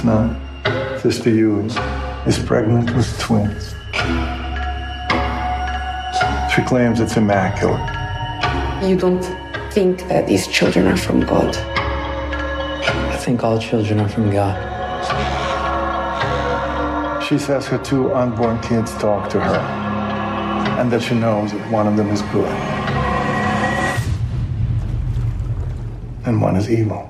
This nun, Sister Ewing, is pregnant with twins. She claims it's immaculate. You don't think that these children are from God. I think all children are from God. She says her two unborn kids talk to her, and that she knows that one of them is good, and one is evil.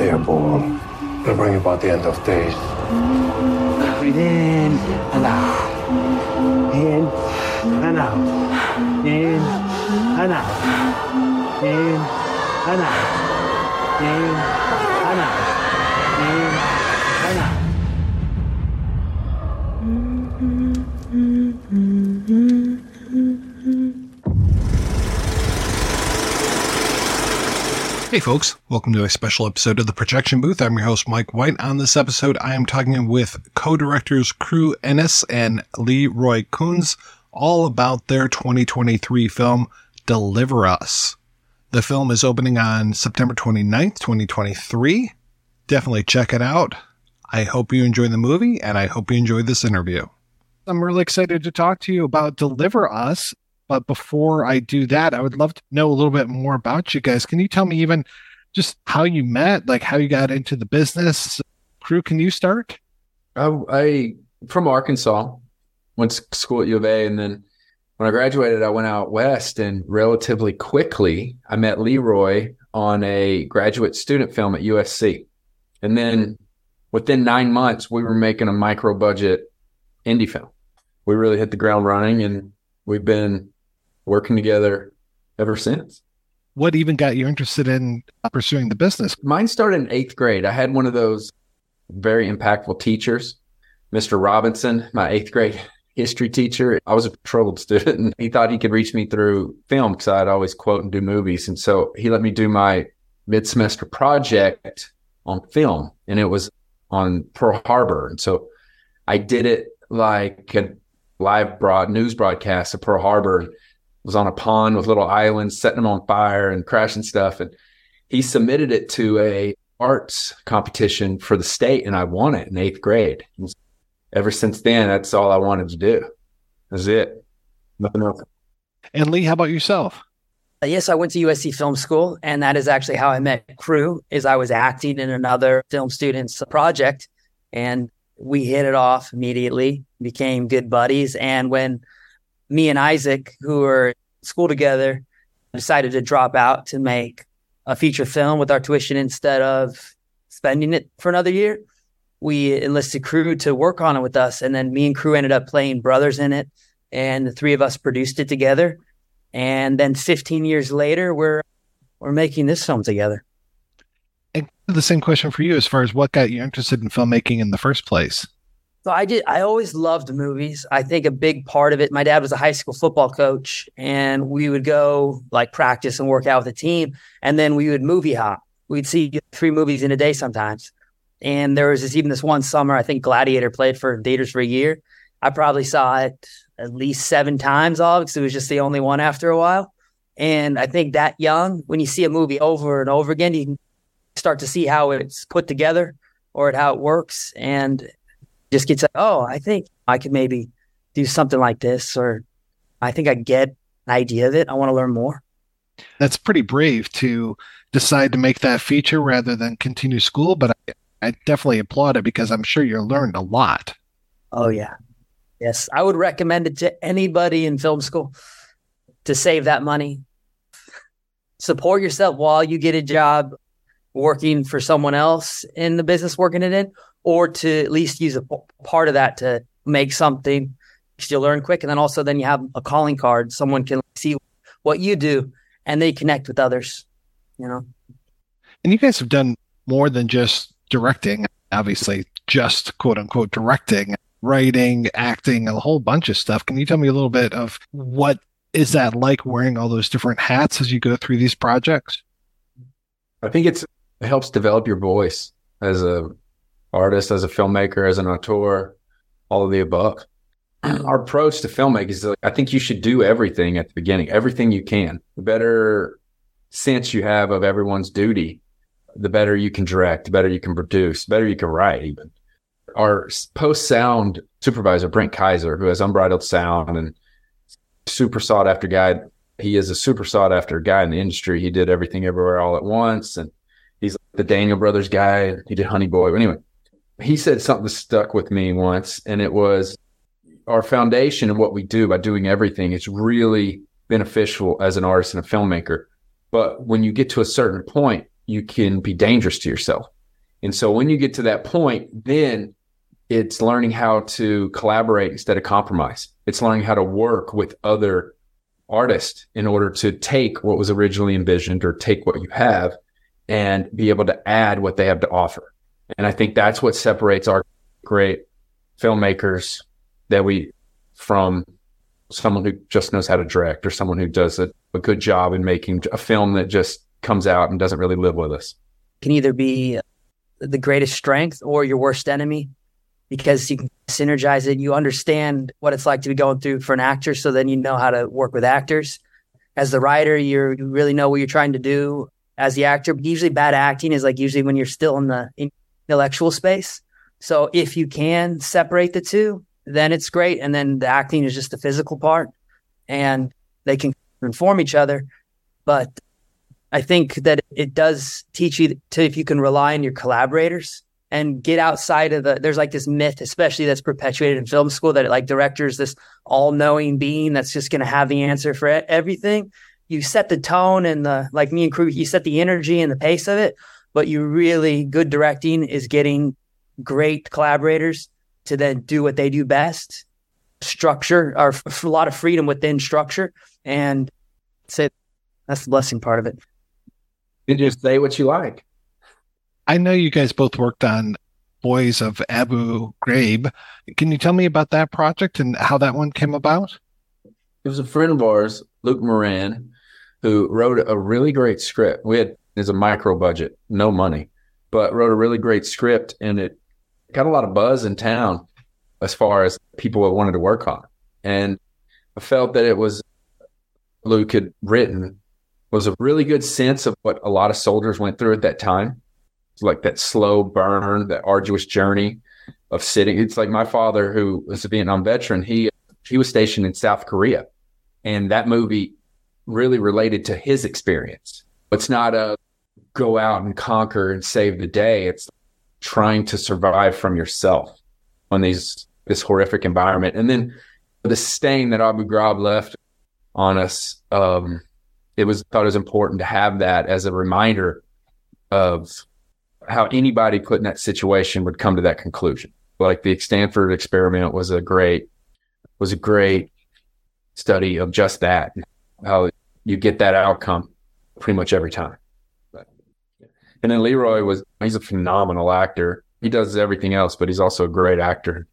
They are born, it'll bring about the end of days. Breathe in and out. In and out. In and out. In and out. In and out. Hey, folks. Welcome to a special episode of The Projection Booth. I'm your host, Mike White. On this episode, I am talking with co-directors Cru Ennis and Lee Roy Kunz all about their 2023 film, Deliver Us. The film is opening on September 29th, 2023. Definitely check it out. I hope you enjoy the movie and I hope you enjoy this interview. I'm really excited to talk to you about Deliver Us. But before I do that, I would love to know a little bit more about you guys. Can you tell me even just how you met, like how you got into the business? Cru, can you start? I, I from Arkansas, went to school at U of A, and then when I graduated, I went out west, and relatively quickly, I met Lee Roy on a graduate student film at USC, and then within nine months, we were making a micro budget indie film. We really hit the ground running, and we've been working together ever since. What even got you interested in pursuing the business? Mine started in eighth grade. I had one of those very impactful teachers, Mr. Robinson, my eighth grade history teacher. I was a troubled student and he thought he could reach me through film because I'd always quote and do movies. And so he let me do my mid semester project on film and it was on Pearl Harbor. And so I did it like a live broad news broadcast of Pearl Harbor was on a pond with little islands, setting them on fire and crashing stuff. And he submitted it to a arts competition for the state, and I won it in eighth grade. And ever since then, that's all I wanted to do. That's it. Nothing else. And Lee, how about yourself? Uh, Yes, I went to USC Film School, and that is actually how I met Cru. Is I was acting in another film student's project, and we hit it off immediately, became good buddies. And when me and Isaac, who were school together, decided to drop out to make a feature film with our tuition instead of spending it for another year, we enlisted Cru to work on it with us. And then me and Cru ended up playing brothers in it, and the three of us produced it together. And then 15 years later, we're we're making this film together. And the same question for you as far as what got you interested in filmmaking in the first place? So I did. I always loved movies. I think a big part of it. My dad was a high school football coach, and we would go like practice and work out with the team, and then we would movie hop. We'd see three movies in a day sometimes. And there was this even this one summer. I think Gladiator played for theaters for a year, I probably saw it at least seven times all because it was just the only one after a while. And I think that young, when you see a movie over and over again, you can start to see how it's put together or how it works. And just gets like, oh, I think I could maybe do something like this, or I think I get an idea of it. I want to learn more. That's pretty brave to decide to make that feature rather than continue school, but I, I definitely applaud it because I'm sure you learned a lot. Oh, yeah. Yes. I would recommend it to anybody in film school to save that money. Support yourself while you get a job working for someone else in the business working it in, or to at least use a part of that to make something you learn quick. And then also then you have a calling card. Someone can see what you do and they connect with others, you know. And you guys have done more than just directing, obviously, just quote unquote directing, writing, acting, a whole bunch of stuff. Can you tell me a little bit of what is that like wearing all those different hats as you go through these projects? I think it's it helps develop your voice as a artist, as a filmmaker, as an auteur, all of the above. Our approach to filmmaking is like, I think you should do everything at the beginning, everything you can. The better sense you have of everyone's duty, the better you can direct, the better you can produce, the better you can write, even. Our post sound supervisor, Brent Kiser, who has unbridled sound and super sought after guy. He is a super sought after guy in the industry. He did everything everywhere all at once. And he's the Daniel Brothers guy. He did Honey Boy. Anyway, he said something stuck with me once, and it was our foundation and what we do by doing everything is really beneficial as an artist and a filmmaker. But when you get to a certain point, you can be dangerous to yourself. And so when you get to that point, then it's learning how to collaborate instead of compromise. It's learning how to work with other artists in order to take what was originally envisioned or take what you have and be able to add what they have to offer. And I think that's what separates our great filmmakers that we from someone who just knows how to direct or someone who does a, a good job in making a film that just comes out and doesn't really live with us. Can either be the greatest strength or your worst enemy because you can synergize it. You understand what it's like to be going through for an actor. So then you know how to work with actors. As the writer, you really know what you're trying to do. As the actor, usually bad acting is like usually when you're still in the intellectual space. So if you can separate the two, then it's great. And then the acting is just the physical part and they can inform each other. But I think that it does teach you to, if you can rely on your collaborators and get outside of the, there's like this myth, especially that's perpetuated in film school that like directors, this all knowing being that's just going to have the answer for everything. You set the tone and the, like me and Cru, you set the energy and the pace of it, but you really good directing is getting great collaborators to then do what they do best structure or a lot of freedom within structure. And say that's the blessing part of it. And just say what you like. I know you guys both worked on boys of abu ghraib. Can you tell me about that project and how that one came about? It was a friend of ours luke moran who wrote a really great script. We had is a micro budget no money but wrote a really great script and it got a lot of buzz in town as far as people wanted to work on. And I felt that it was Luke had written was a really good sense of what a lot of soldiers went through at that time. It's like that slow burn, that arduous journey of sitting. It's like my father, who was a Vietnam veteran, he he was stationed in South Korea. And that movie really related to his experience. It's not a go out and conquer and save the day. It's trying to survive from yourself on these this horrific environment. And then the stain that Abu Ghraib left on us, um, it was thought it was important to have that as a reminder of how anybody put in that situation would come to that conclusion. Like the Stanford experiment was a great was a great study of just that, how you get that outcome pretty much every time. And then Lee Roy was he's a phenomenal actor. He does everything else, but he's also a great actor.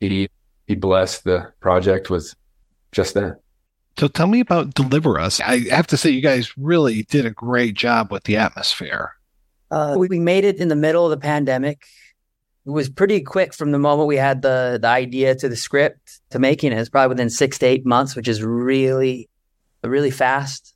He he blessed the project with just that. So tell me about Deliver Us. I have to say you guys really did a great job with the atmosphere. Uh, we made it in the middle of the pandemic. it was pretty quick from the moment we had the the idea to the script to making it. It's probably within six to eight months, which is really, really fast.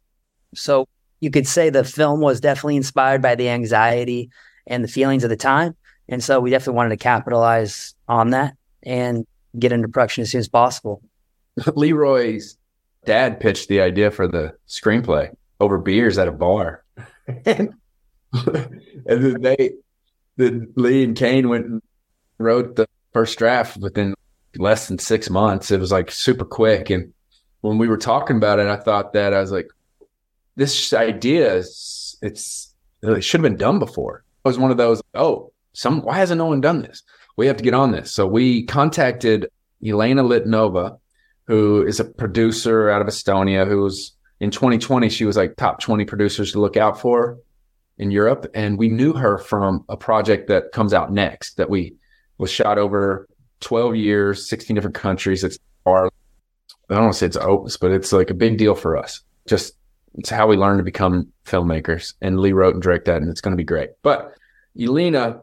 So you could say the film was definitely inspired by the anxiety and the feelings of the time. And so we definitely wanted to capitalize on that and get into production as soon as possible. Lee Roy's dad pitched the idea for the screenplay over beers at a bar. and, then they, the Lee and Kane went and wrote the first draft within less than six months. It was like super quick. And when we were talking about it, I thought that I was like, this idea is, it's, it should have been done before. It was one of those, oh, some, why hasn't no one done this? We have to get on this. So we contacted Elena Litvinova, who is a producer out of Estonia, who's in 2020, she was like top 20 producers to look out for in Europe. And we knew her from a project that comes out next that we was shot over 12 years, 16 different countries. It's our, I don't want to say it's opus, but it's like a big deal for us. Just it's how we learn to become filmmakers. And Lee wrote and directed that, and it's going to be great. But Elena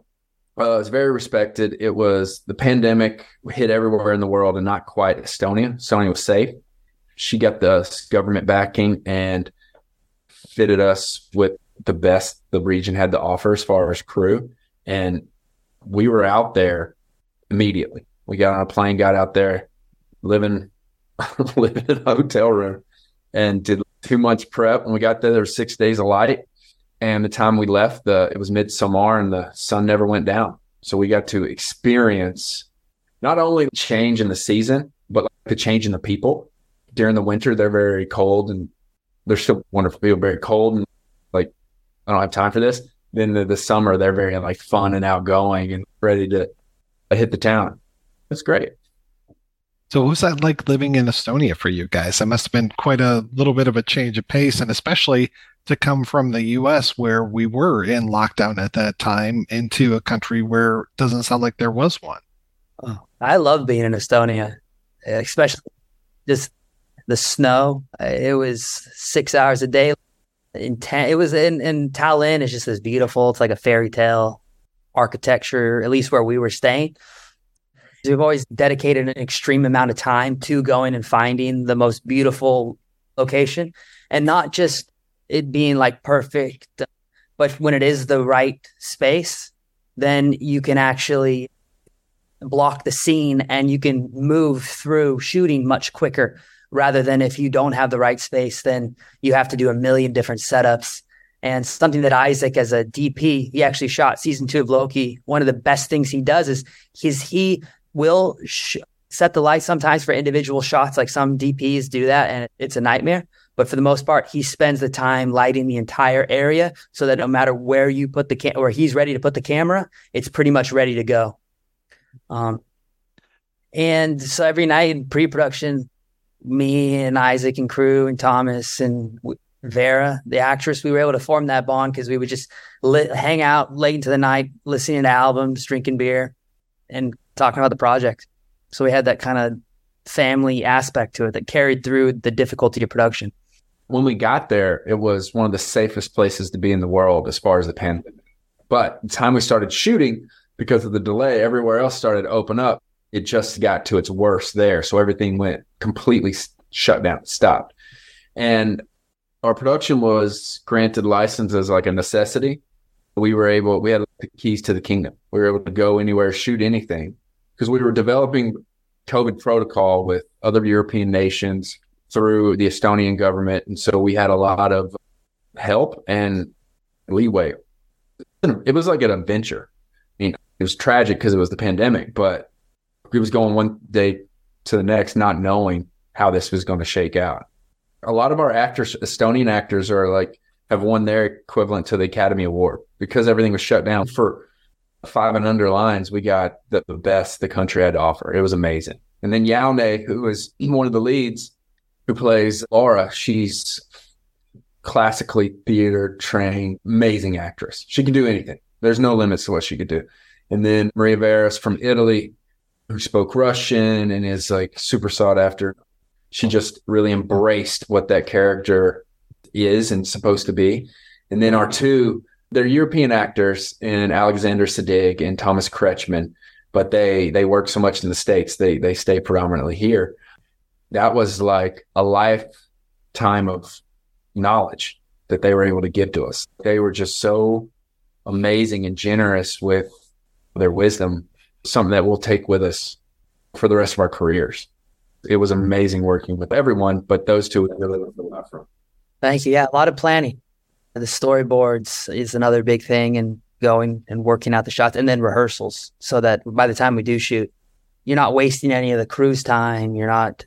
uh, is very respected. It was the pandemic hit everywhere in the world and not quite Estonia. Estonia was safe. She got the government backing and fitted us with the best the region had to offer as far as crew. And we were out there immediately. We got on a plane, got out there, living living in a hotel room, and did too much prep. When we got there, there were six days of light, and the time we left, the it was midsummer and the sun never went down. So we got to experience not only change in the season, but like the change in the people. During the winter, they're very cold and they're still wonderful people, very cold and like I don't have time for this then the, the summer they're very like fun and outgoing and ready to hit the town. It's great. So, was that like living in Estonia for you guys? That must have been quite a little bit of a change of pace, and especially to come from the U.S., where we were in lockdown at that time, into a country where it doesn't sound like there was one. Oh, I love being in Estonia, especially just the snow. It was six hours a day intense. It was in in Tallinn. It's just as beautiful. It's like a fairy tale architecture, at least where we were staying. We've always dedicated an extreme amount of time to going and finding the most beautiful location, and not just it being like perfect, but when it is the right space, then you can actually block the scene and you can move through shooting much quicker rather than if you don't have the right space, then you have to do a million different setups. And something that Isaac, as a DP, he actually shot season two of Loki. One of the best things he does is his he will sh- set the light sometimes for individual shots, like some DPs do that, and it's a nightmare. But for the most part, he spends the time lighting the entire area so that no matter where you put the cam- where he's ready to put the camera, it's pretty much ready to go. Um, and so every night in pre-production, me and Isaac and Cru and Thomas and Vera, the actress, we were able to form that bond because we would just lit, hang out late into the night, listening to albums, drinking beer, and talking about the project. So we had that kind of family aspect to it that carried through the difficulty of production. When we got there, it was one of the safest places to be in the world as far as the pandemic. But the time we started shooting, because of the delay, everywhere else started to open up it just got to its worst there. So everything went completely shut down, stopped. And our production was granted licenses like a necessity. We were able, we had the keys to the kingdom. We were able to go anywhere, shoot anything because we were developing COVID protocol with other European nations through the Estonian government. And so we had a lot of help and leeway. It was like an adventure. I mean, it was tragic because it was the pandemic, but he was going one day to the next, not knowing how this was going to shake out. A lot of our actors, Estonian actors, are like have won their equivalent to the Academy Award because everything was shut down for five and under lines. We got the, the best the country had to offer. It was amazing. And then Yaune, who was one of the leads, who plays Laura, she's classically theater trained, amazing actress. She can do anything. There's no limits to what she could do. And then Maria Veras from Italy, who spoke Russian and is like super sought after. She just really embraced what that character is and supposed to be. And then our two they're European actors in Alexander Siddig and Thomas Kretschmann, but they they work so much in the states they they stay predominantly here. That was like a lifetime of knowledge that they were able to give to us. They were just so amazing and generous with their wisdom, something that we'll take with us for the rest of our careers. It was amazing working with everyone, but those two really learned a lot from. Thank you. Yeah, a lot of planning. The storyboards is another big thing, and going and working out the shots, and then rehearsals, so that by the time we do shoot, you're not wasting any of the crew's time. You're not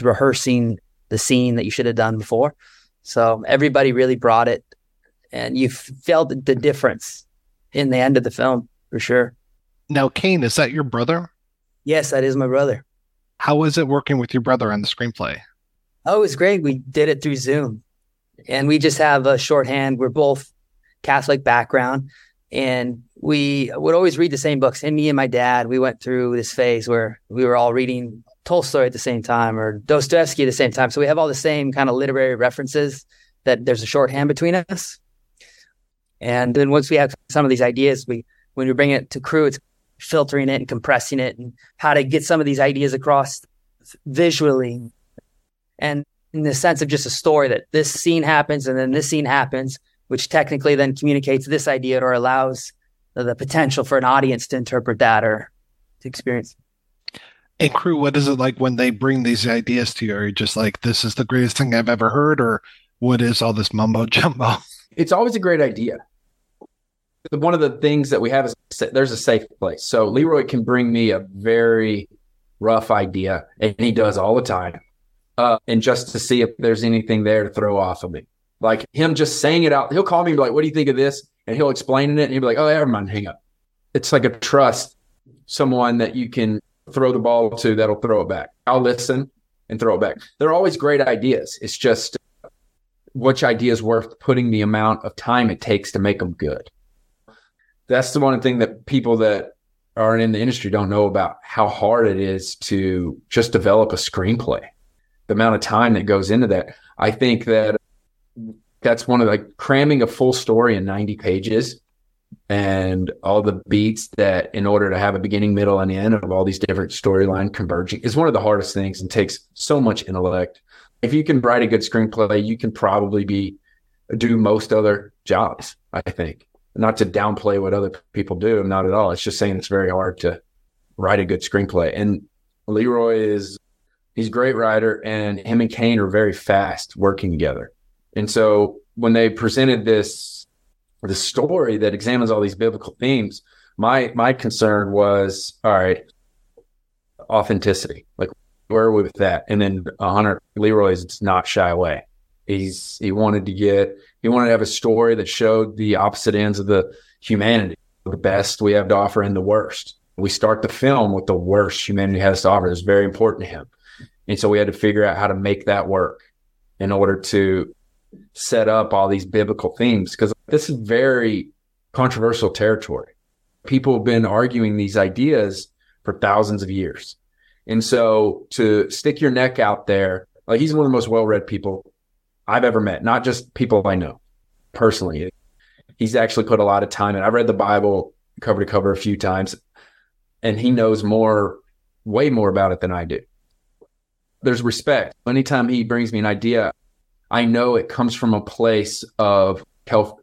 rehearsing the scene that you should have done before. So everybody really brought it, and you felt the difference in the end of the film for sure. Now, Kane, is that your brother? Yes, that is my brother. How was it working with your brother on the screenplay? Oh, it was great. We did it through Zoom and we just have a shorthand. We're both Catholic background and we would always read the same books. And me and my dad, we went through this phase where we were all reading Tolstoy at the same time or Dostoevsky at the same time. So we have all the same kind of literary references that there's a shorthand between us. And then once we have some of these ideas, we when we bring it to Cru, it's filtering it and compressing it and how to get some of these ideas across visually. And in the sense of just a story that this scene happens and then this scene happens, which technically then communicates this idea or allows the, the potential for an audience to interpret that or to experience. And Cru, what is it like when they bring these ideas to you? Are you just like, this is the greatest thing I've ever heard, or what is all this mumbo jumbo? It's always a great idea. One of the things that we have is there's a safe place. So Lee Roy can bring me a very rough idea, and he does all the time uh, and just to see if there's anything there to throw off of me. Like him just saying it out. He'll call me and be like, What do you think of this? And he'll explain it and he'll be like, Oh, never mind, hang up. It's like a trust, someone that you can throw the ball to that'll throw it back. I'll listen and throw it back. They're always great ideas. It's just which idea is worth putting the amount of time it takes to make them good. That's the one thing that people that aren't in the industry don't know about how hard it is to just develop a screenplay the amount of time that goes into that. I think that that's one of like cramming a full story in 90 pages and all the beats that in order to have a beginning, middle, and end of all these different storyline converging is one of the hardest things and takes so much intellect. If you can write a good screenplay, you can probably be do most other jobs, I think. Not to downplay what other people do, not at all. It's just saying it's very hard to write a good screenplay. And Lee Roy is he's a great writer, and him and Kane are very fast working together. And so when they presented this the story that examines all these biblical themes, my my concern was all right, authenticity. Like where are we with that? And then Hunter Lee Roy is not shy away. He's he wanted to get he wanted to have a story that showed the opposite ends of the humanity, the best we have to offer and the worst. We start the film with the worst humanity has to offer. It's very important to him. And so we had to figure out how to make that work in order to set up all these biblical themes because this is very controversial territory. People have been arguing these ideas for thousands of years. And so to stick your neck out there, like he's one of the most well read people I've ever met, not just people I know personally. He's actually put a lot of time in. I've read the Bible cover to cover a few times, and he knows more, way more about it than I do there's respect. Anytime he brings me an idea, I know it comes from a place of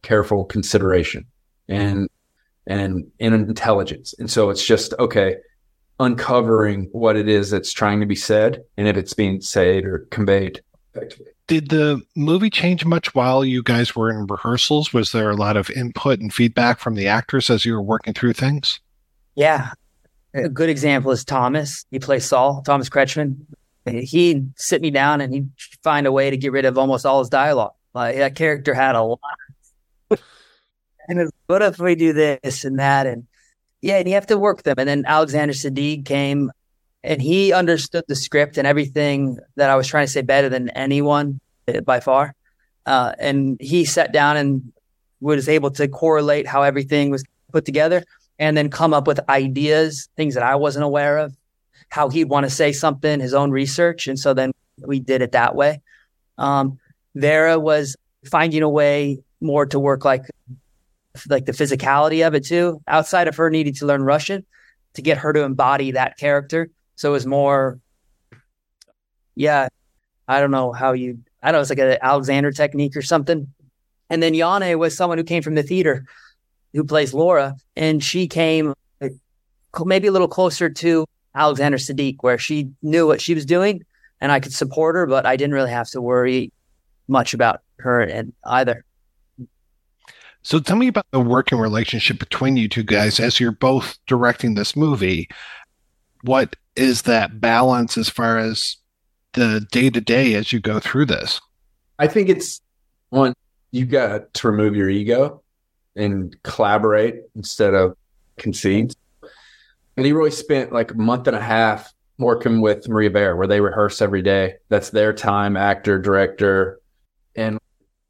careful consideration and and, and intelligence. And so it's just okay, uncovering what it is that's trying to be said and if it's being said or conveyed effectively. Did the movie change much while you guys were in rehearsals? Was there a lot of input and feedback from the actors as you were working through things? Yeah. A good example is Thomas. He plays Saul, Thomas Kretschmann he'd sit me down and he'd find a way to get rid of almost all his dialogue. Like that character had a lot. and was, what if we do this and that? And yeah, and you have to work them. And then Alexander Siddig came and he understood the script and everything that I was trying to say better than anyone eh, by far. Uh, and he sat down and was able to correlate how everything was put together and then come up with ideas, things that I wasn't aware of how he'd want to say something, his own research. And so then we did it that way. Um, Vera was finding a way more to work like like the physicality of it too. Outside of her needing to learn Russian to get her to embody that character, so it was more. Yeah, I don't know how you. I don't know. It's like an Alexander technique or something. And then Yane was someone who came from the theater, who plays Laura, and she came maybe a little closer to Alexander Siddig, where she knew what she was doing, and I could support her, but I didn't really have to worry much about her and either. So tell me about the working relationship between you two guys as you're both directing this movie. What is that balance as far as the day to day as you go through this? I think it's one you got to remove your ego and collaborate instead of concede. Leroy spent like a month and a half working with Maria Vera, where they rehearse every day. That's their time, actor, director, and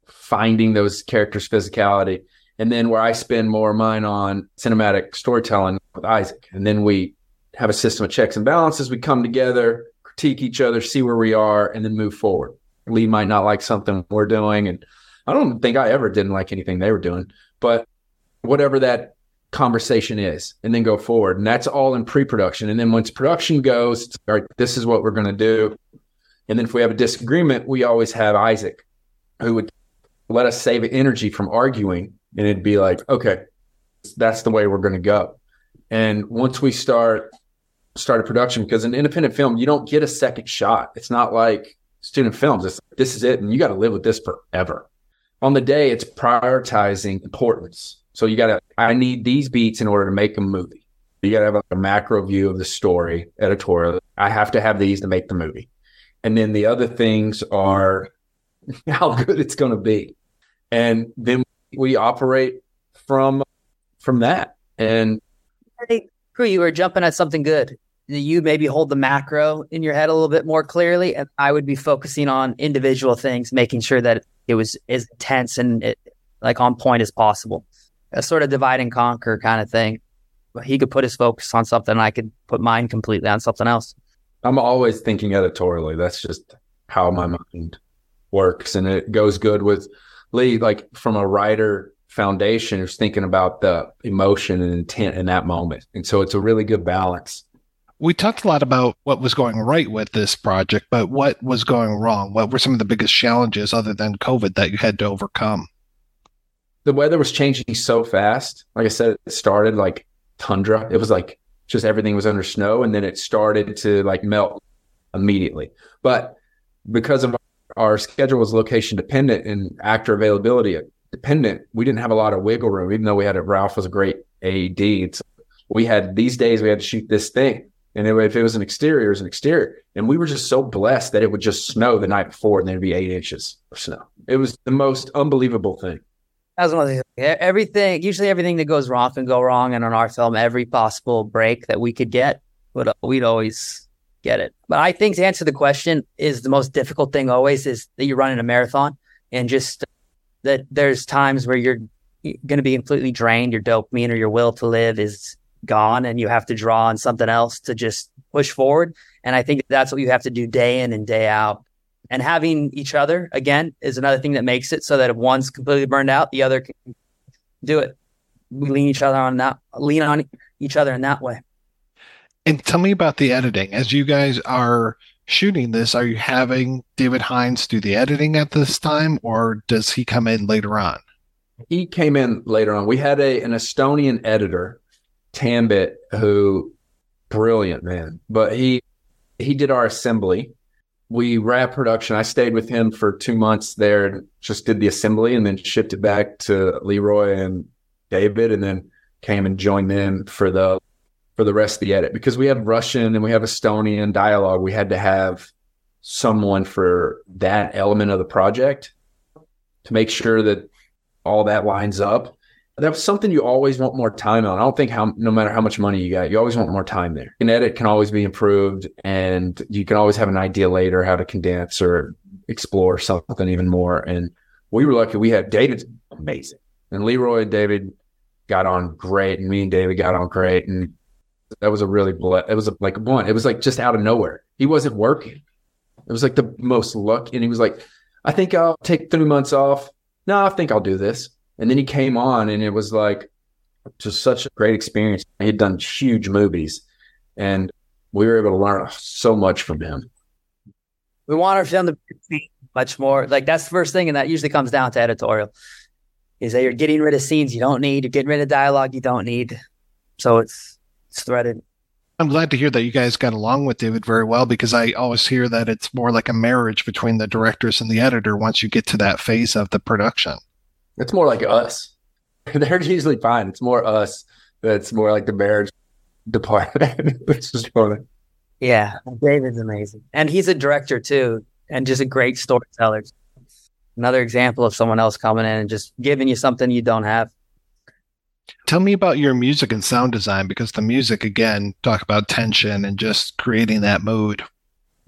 finding those characters' physicality. And then where I spend more of mine on cinematic storytelling with Isaac. And then we have a system of checks and balances. We come together, critique each other, see where we are, and then move forward. Lee might not like something we're doing. And I don't think I ever didn't like anything they were doing, but whatever that conversation is, and then go forward. And that's all in pre production. And then once production goes, all right, this is what we're going to do. And then if we have a disagreement, we always have Isaac who would let us save energy from arguing. And it'd be like, okay, that's the way we're going to go. And once we start start a production, because an independent film, you don't get a second shot. It's not like student films. It's this is it, and you got to live with this forever. On the day, it's prioritizing importance. So you got to. I need these beats in order to make a movie. You got to have a macro view of the story, editorial. I have to have these to make the movie, and then the other things are how good it's going to be, and then we operate from from that. And hey, Cru, you were jumping at something good you maybe hold the macro in your head a little bit more clearly and i would be focusing on individual things making sure that it was as intense and it, like on point as possible a sort of divide and conquer kind of thing. He could put his focus on something i could put mine completely on something else. I'm always thinking editorially. That's just how my mm-hmm. mind works. And it goes good with lee like from a writer foundation who's thinking about the emotion and intent in that moment. And so it's a really good balance. We talked a lot about what was going right with this project, but what was going wrong? What were some of the biggest challenges other than COVID that you had to overcome? The weather was changing so fast. Like I said, it started like tundra. It was like just everything was under snow and then it started to like melt immediately. But because of our schedule was location dependent and actor availability dependent, we didn't have a lot of wiggle room, even though we had a Ralph was a great AD. We had these days we had to shoot this thing and if it was an exterior, it was an exterior. And we were just so blessed that it would just snow the night before and there'd be eight inches of snow. It was the most unbelievable thing. That was one of the everything. Usually, everything that goes wrong can go wrong, and on our film, every possible break that we could get, would we'd always get it. But I think to answer the question is the most difficult thing always is that you're running a marathon, and just that there's times where you're going to be completely drained. Your dopamine or your will to live is gone and you have to draw on something else to just push forward. And I think that's what you have to do day in and day out. And having each other again is another thing that makes it so that if one's completely burned out, the other can do it. We lean each other on that, lean on each other in that way. And tell me about the editing. As you guys are shooting this, are you having David Hines do the editing at this time, or does he come in later on? He came in later on. We had a an Estonian editor Tambit, who brilliant man, but he he did our assembly. We wrapped production. I stayed with him for two months there just did the assembly and then shipped it back to Lee Roy and David and then came and joined them for the for the rest of the edit because we have Russian and we have Estonian dialogue. We had to have someone for that element of the project to make sure that all that lines up that was something you always want more time on. I don't think how no matter how much money you got, you always want more time there. An edit can always be improved, and you can always have an idea later how to condense or explore something even more. And we were lucky; we had David's amazing, and Lee Roy and David got on great, and me and David got on great, and that was a really ble- it was a, like one. It was like just out of nowhere. He wasn't working. It was like the most luck, and he was like, "I think I'll take three months off." No, I think I'll do this And then he came on and it was like just such a great experience. He had done huge movies and we were able to learn so much from him. We want our film to be much more like that's the first thing, and that usually comes down to editorial. Is that you're getting rid of scenes you don't need, you're getting rid of dialogue you don't need. So it's it's threaded. I'm glad to hear that you guys got along with David very well because I always hear that it's more like a marriage between the directors and the editor once you get to that phase of the production. It's more like us. They're usually fine. It's more us that's more like the marriage department. it's just funny. Yeah, David's amazing. And he's a director too, and just a great storyteller. Another example of someone else coming in and just giving you something you don't have. Tell me about your music and sound design because the music, again, talk about tension and just creating that mood.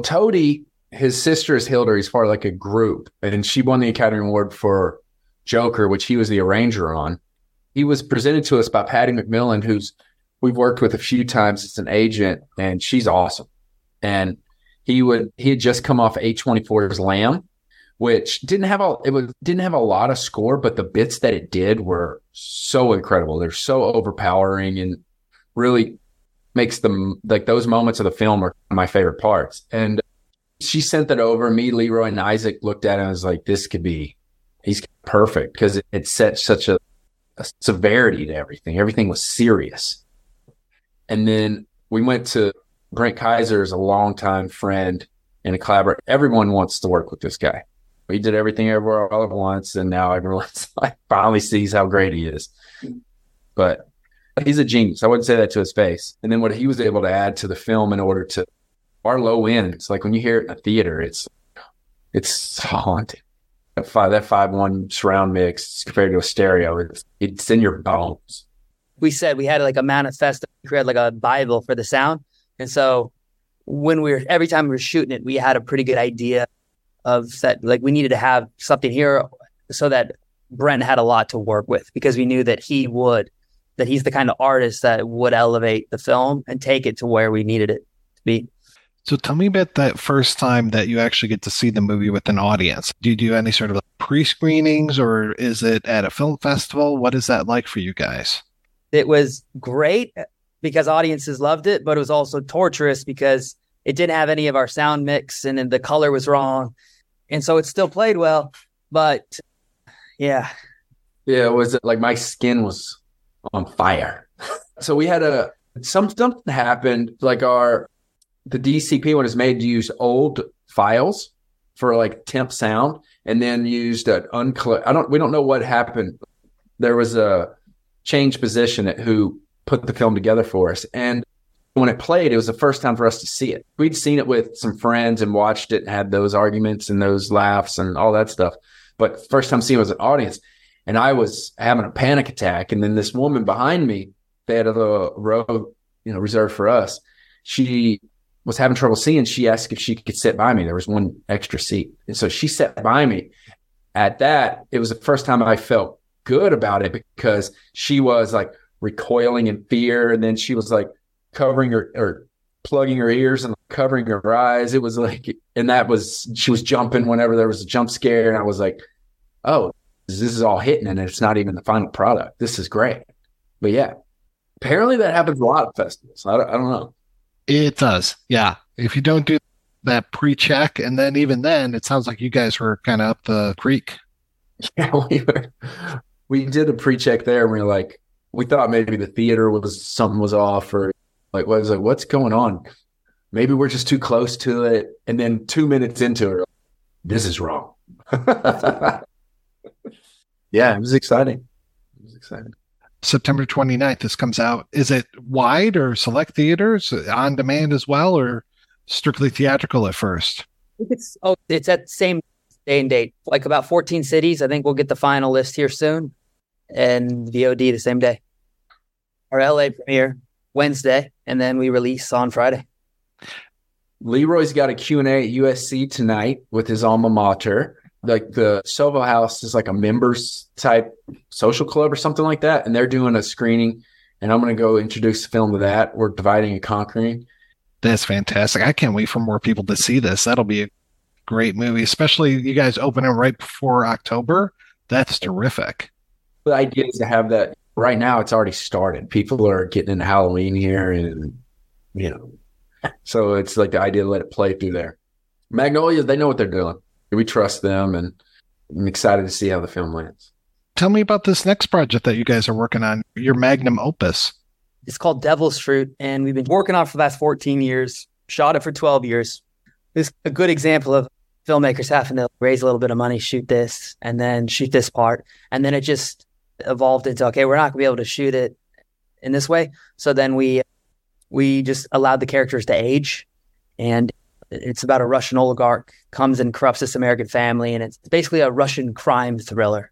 Toady, his sister is Hildur. He's part of like a group, and she won the Academy Award for Joker, which he was the arranger on. He was presented to us by Patty McMillan, who's we've worked with a few times as an agent, and she's awesome. And he would he had just come off A24's Lamb, which didn't have a it was didn't have a lot of score, but the bits that it did were so incredible. They're so overpowering and really makes them like those moments of the film are my favorite parts. And she sent that over. Me, Lee Roy, and Isaac looked at it and was like, "This could be, he's perfect," because it, it set such a, a severity to everything. Everything was serious. And then we went to Brent Kiser is a longtime friend and a collaborator. Everyone wants to work with this guy. We did everything everywhere all at once, and now everyone's like finally sees how great he is. But he's a genius. I wouldn't say that to his face. And then what he was able to add to the film in order to our low end. It's like when you hear it in a theater, it's it's haunting. That five that five one surround mix compared to a stereo, it's it's in your bones we said we had like a manifesto, we had like a Bible for the sound. And so when we were every time we were shooting it, we had a pretty good idea of that like we needed to have something here so that Brent had a lot to work with because we knew that he would, that he's the kind of artist that would elevate the film and take it to where we needed it to be. So tell me about that first time that you actually get to see the movie with an audience. Do you do any sort of pre-screenings or is it at a film festival? What is that like for you guys? It was great uh, because audiences loved it, but it was also torturous because it didn't have any of our sound mix and then the color was wrong. And so it still played well, but yeah. Yeah, it was like my skin was on fire. so we had a some something happened like our the DCP one is made to use old files for like temp sound and then used an uncl I don't we don't know what happened. There was a change position at who put the film together for us. And when it played, it was the first time for us to see it. We'd seen it with some friends and watched it and had those arguments and those laughs and all that stuff. But first time seeing it was an audience. And I was having a panic attack. And then this woman behind me, they had a row, you know, reserved for us. She was having trouble seeing. She asked if she could sit by me. There was one extra seat. And so she sat by me. At that, it was the first time I felt good about it because she was like recoiling in fear and then she was like covering her or plugging her ears and covering her eyes it was like and that was she was jumping whenever there was a jump scare and i was like oh this is all hitting and it's not even the final product this is great but yeah apparently that happens a lot at festivals i don't, I don't know it does yeah. If you don't do that pre-check and then even then it sounds like you guys were kind of up the creek. Yeah we were. We did a pre-check there and we were like we thought maybe the theater was something was off or like what was like what's going on? Maybe we're just too close to it and then two minutes into it this is wrong. Yeah it was exciting. It was exciting september 29th this comes out is it wide or select theaters on demand as well or strictly theatrical at first it's oh it's at the same day and date. Like about 14 cities. I think we'll get the final list here soon. And VOD the same day. Our LA premiere Wednesday, and then we release on Friday. Lee Roy's got a Q&A at USC tonight with his alma mater. Like the Soho House is like a members type social club or something like that. And they're doing a screening. And I'm going to go introduce the film to that. We're dividing and conquering. That's fantastic. I can't wait for more people to see this. That'll be a great movie, especially you guys opening right before October. That's terrific. the idea is to have that right now it's already started people are getting into halloween here and you know so it's like the idea to let it play through there magnolia they know what they're doing we trust them and i'm excited to see how the film lands Tell me about this next project that you guys are working on, your magnum opus. It's called Devil's Fruit, and we've been working on it for the last 14 years, shot it for 12 years. It's a good example of filmmakers having to raise a little bit of money, shoot this, and then shoot this part. And then it just evolved into okay, we're not gonna be able to shoot it in this way. So then we we just allowed the characters to age. And it's about a Russian oligarch comes and corrupts this American family, and it's basically a Russian crime thriller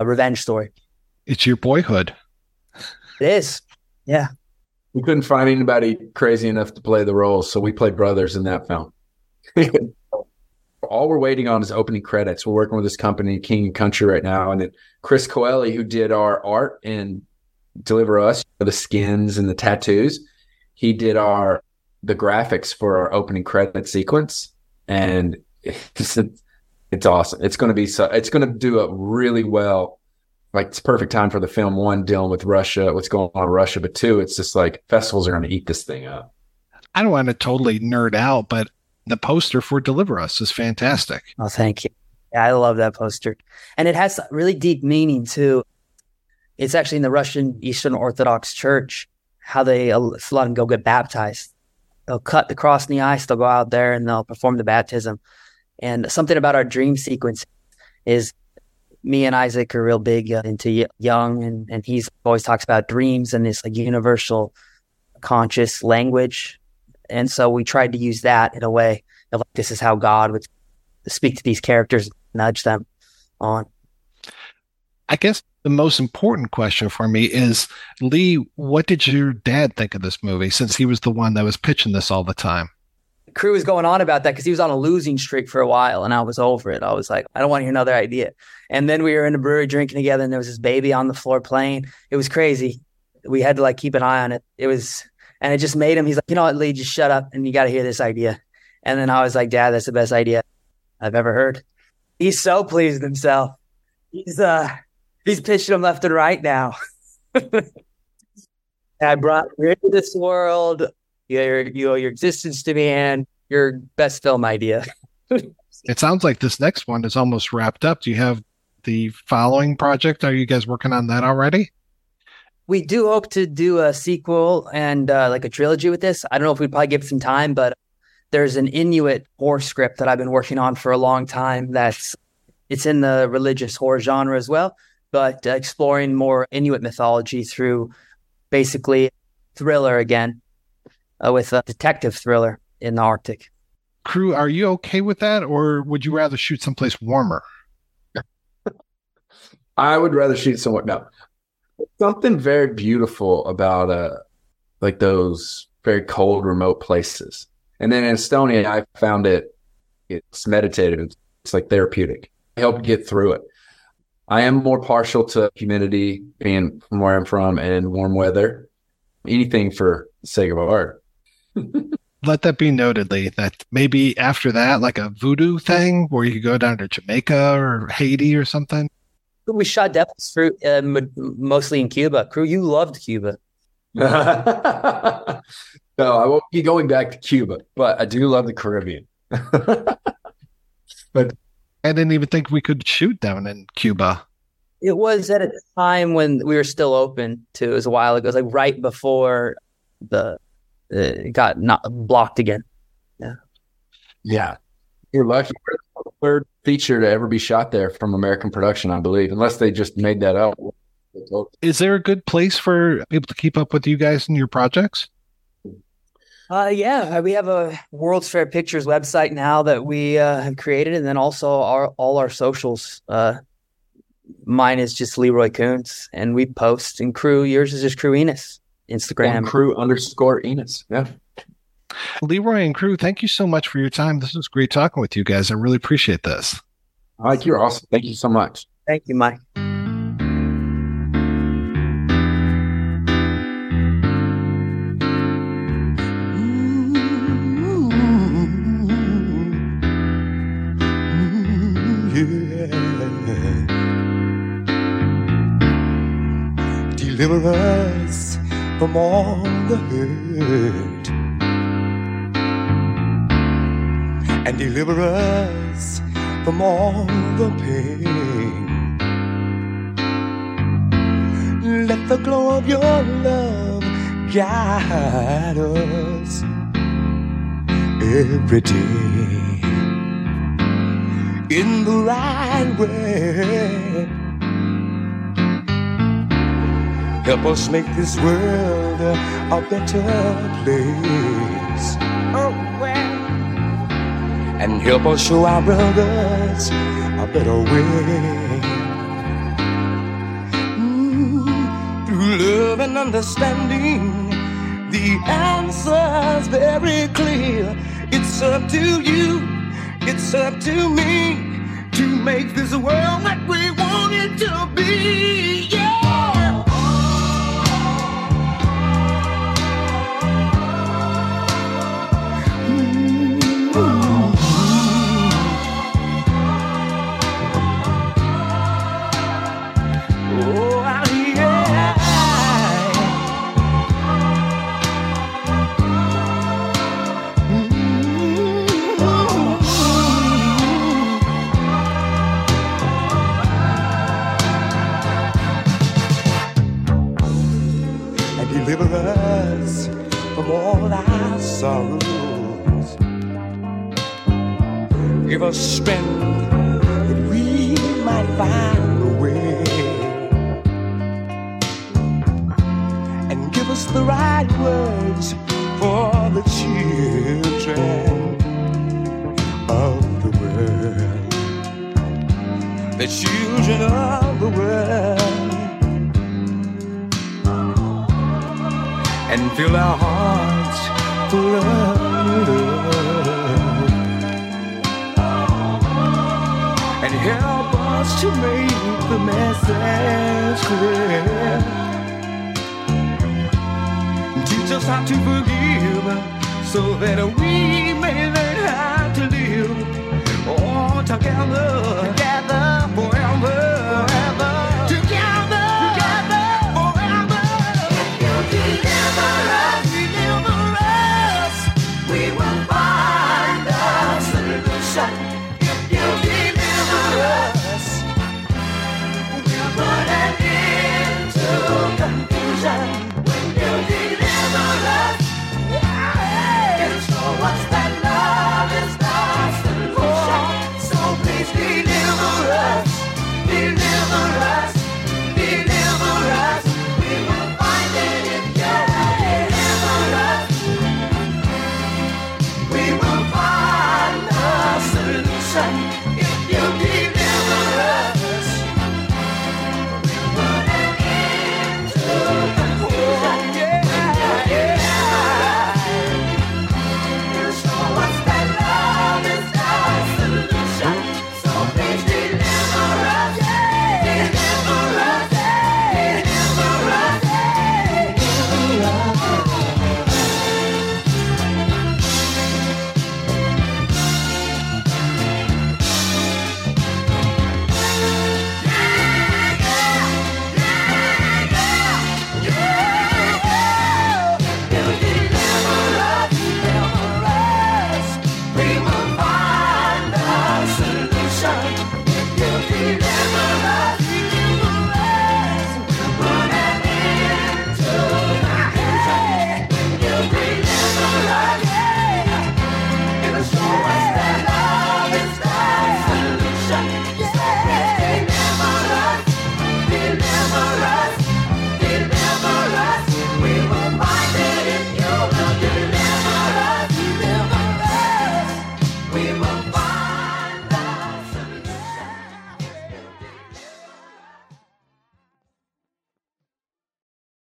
a revenge story. It's your boyhood. It is. Yeah. We couldn't find anybody crazy enough to play the roles, so we played brothers in that film. All we're waiting on is opening credits. We're working with this company, King and Country, right now, and then Chris Coeli, who did our art and deliver us the skins and the tattoos, he did our the graphics for our opening credit sequence, and it's, it's awesome. It's going to be so. It's going to do a really well. Like it's perfect time for the film. One, dealing with Russia, what's going on in Russia, but two, it's just like festivals are going to eat this thing up. I don't want to totally nerd out, but the poster for Deliver Us is fantastic. Oh, thank you. I love that poster, and it has really deep meaning too. It's actually in the Russian Eastern Orthodox Church how they uh, let them go get baptized. They'll cut the cross in the ice. They'll go out there and they'll perform the baptism. And something about our dream sequence is me and Isaac are real big uh, into Jung, and, and he's always talks about dreams and this like universal conscious language. And so we tried to use that in a way of like, this is how God would speak to these characters, nudge them on. I guess the most important question for me is Lee, what did your dad think of this movie since he was the one that was pitching this all the time? The crew was going on about that because he was on a losing streak for a while and I was over it. I was like, I don't want to hear another idea. And then we were in a brewery drinking together and there was this baby on the floor playing. It was crazy. We had to like keep an eye on it. It was, and it just made him, he's like, you know what, Lee, just shut up and you got to hear this idea. And then I was like, Dad, that's the best idea I've ever heard. He's so pleased with himself. He's, uh, he's pitching them left and right now. I brought you into this world your you know your existence to me and your best film idea. it sounds like this next one is almost wrapped up. Do you have the following project? Are you guys working on that already? We do hope to do a sequel and uh, like a trilogy with this. I don't know if we'd probably give some time, but there's an Inuit horror script that I've been working on for a long time. That's it's in the religious horror genre as well, but uh, exploring more Inuit mythology through basically thriller again uh, with a detective thriller in the Arctic. Cru, are you okay with that, or would you rather shoot someplace warmer? I would rather shoot somewhere. No, something very beautiful about uh, like those very cold, remote places. And then in Estonia, I found it. It's meditative. It's like therapeutic. It helped get through it. I am more partial to humidity, being from where I'm from, and warm weather. Anything for the sake of art. Let that be noted, Lee, that maybe after that, like a voodoo thing where you could go down to Jamaica or Haiti or something. We shot Devil's Fruit uh, mostly in Cuba. Cru, you loved Cuba. no, I won't be going back to Cuba, but I do love the Caribbean. but I didn't even think we could shoot down in Cuba. It was at a time when we were still open to. It was a while ago. It was like right before the it got not blocked again. Yeah. Yeah. You're lucky. third feature to ever be shot there from American production, I believe, unless they just made that up. Is there a good place for people to keep up with you guys and your projects? Uh, yeah, we have a World's Fair Pictures website now that we uh, have created, and then also our all our socials. Uh, mine is just Lee Roy Kunz, and we post. And Cru, yours is just Cru Ennis. Instagram. And cru underscore Ennis. Yeah. Lee Roy and Cru, thank you so much for your time. This was great talking with you guys. I really appreciate this. Mike, you're awesome. Thank you so much. Thank you, Mike. Deliver us from all the hurt and deliver us from all the pain. Let the glow of your love guide us every day in the right way. Help us make this world a better place. Oh, well. And help us show our brothers a better way. Mm, through love and understanding, the answer's very clear. It's up to you, it's up to me to make this world what we want it to be. Yeah. Sorrows. Give us strength that we might find a way. And give us the right words for the children of the world. The children of the world. and fill our hearts love and help us to make the message clear. Teach us how to forgive so that we may learn how to live all together